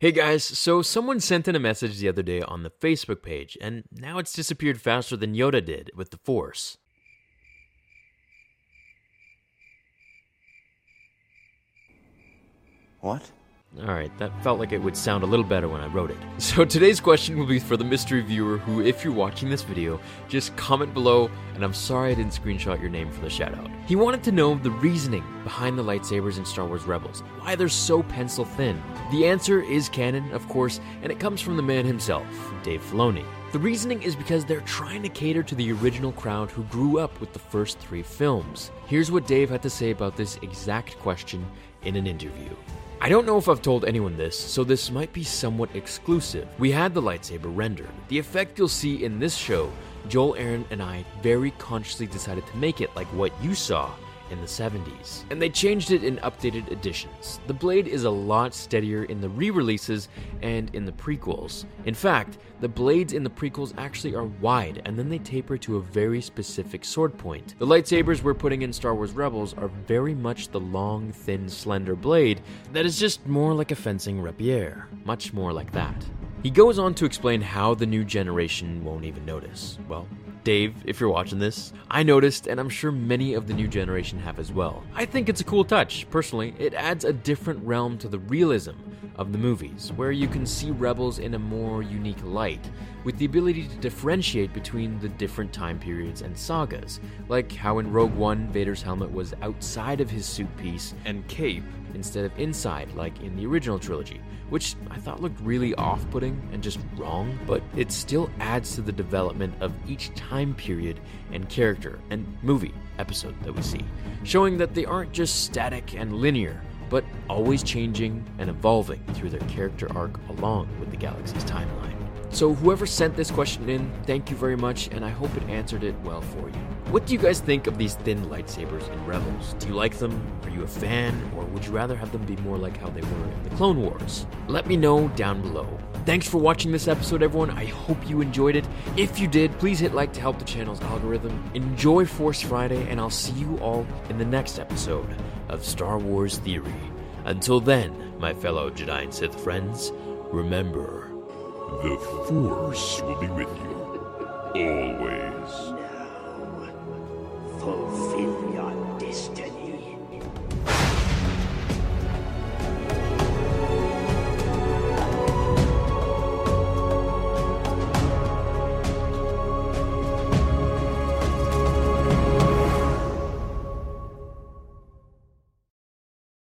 Hey guys, so someone sent in a message the other day on the Facebook page, and now it's disappeared faster than Yoda did with the Force. What? Alright, that felt like it would sound a little better when I wrote it. So today's question will be for the mystery viewer who, if you're watching this video, just comment below, and I'm sorry I didn't screenshot your name for the shoutout. He wanted to know the reasoning behind the lightsabers in Star Wars Rebels, why they're so pencil thin. The answer is canon, of course, and it comes from the man himself, Dave Filoni. The reasoning is because they're trying to cater to the original crowd who grew up with the first three films. Here's what Dave had to say about this exact question in an interview. I don't know if I've told anyone this, so this might be somewhat exclusive. We had the lightsaber rendered. The effect you'll see in this show, Joel, Aron, and I very consciously decided to make it like what you saw in the 70s. And they changed it in updated editions. The blade is a lot steadier in the re releases and in the prequels. In fact, the blades in the prequels actually are wide and then they taper to a very specific sword point. The lightsabers we're putting in Star Wars Rebels are very much the long, thin, slender blade that is just more like a fencing rapier. Much more like that. He goes on to explain how the new generation won't even notice. Well, Dave, if you're watching this, I noticed, and I'm sure many of the new generation have as well. I think it's a cool touch. Personally, it adds a different realm to the realism of the movies, where you can see Rebels in a more unique light, with the ability to differentiate between the different time periods and sagas, like how in Rogue One, Vader's helmet was outside of his suit piece and cape. instead of inside, like in the original trilogy, which I thought looked really off putting and just wrong, but it still adds to the development of each time period and character and movie episode that we see, showing that they aren't just static and linear, but always changing and evolving through their character arc along with the galaxy's timeline. So, whoever sent this question in, thank you very much, and I hope it answered it well for you. What do you guys think of these thin lightsabers in Rebels? Do you like them? Are you a fan? Or would you rather have them be more like how they were in the Clone Wars? Let me know down below. Thanks for watching this episode, everyone. I hope you enjoyed it. If you did, please hit like to help the channel's algorithm. Enjoy Force Friday, and I'll see you all in the next episode of Star Wars Theory. Until then, my fellow Jedi and Sith friends, remember. The Force will be with you.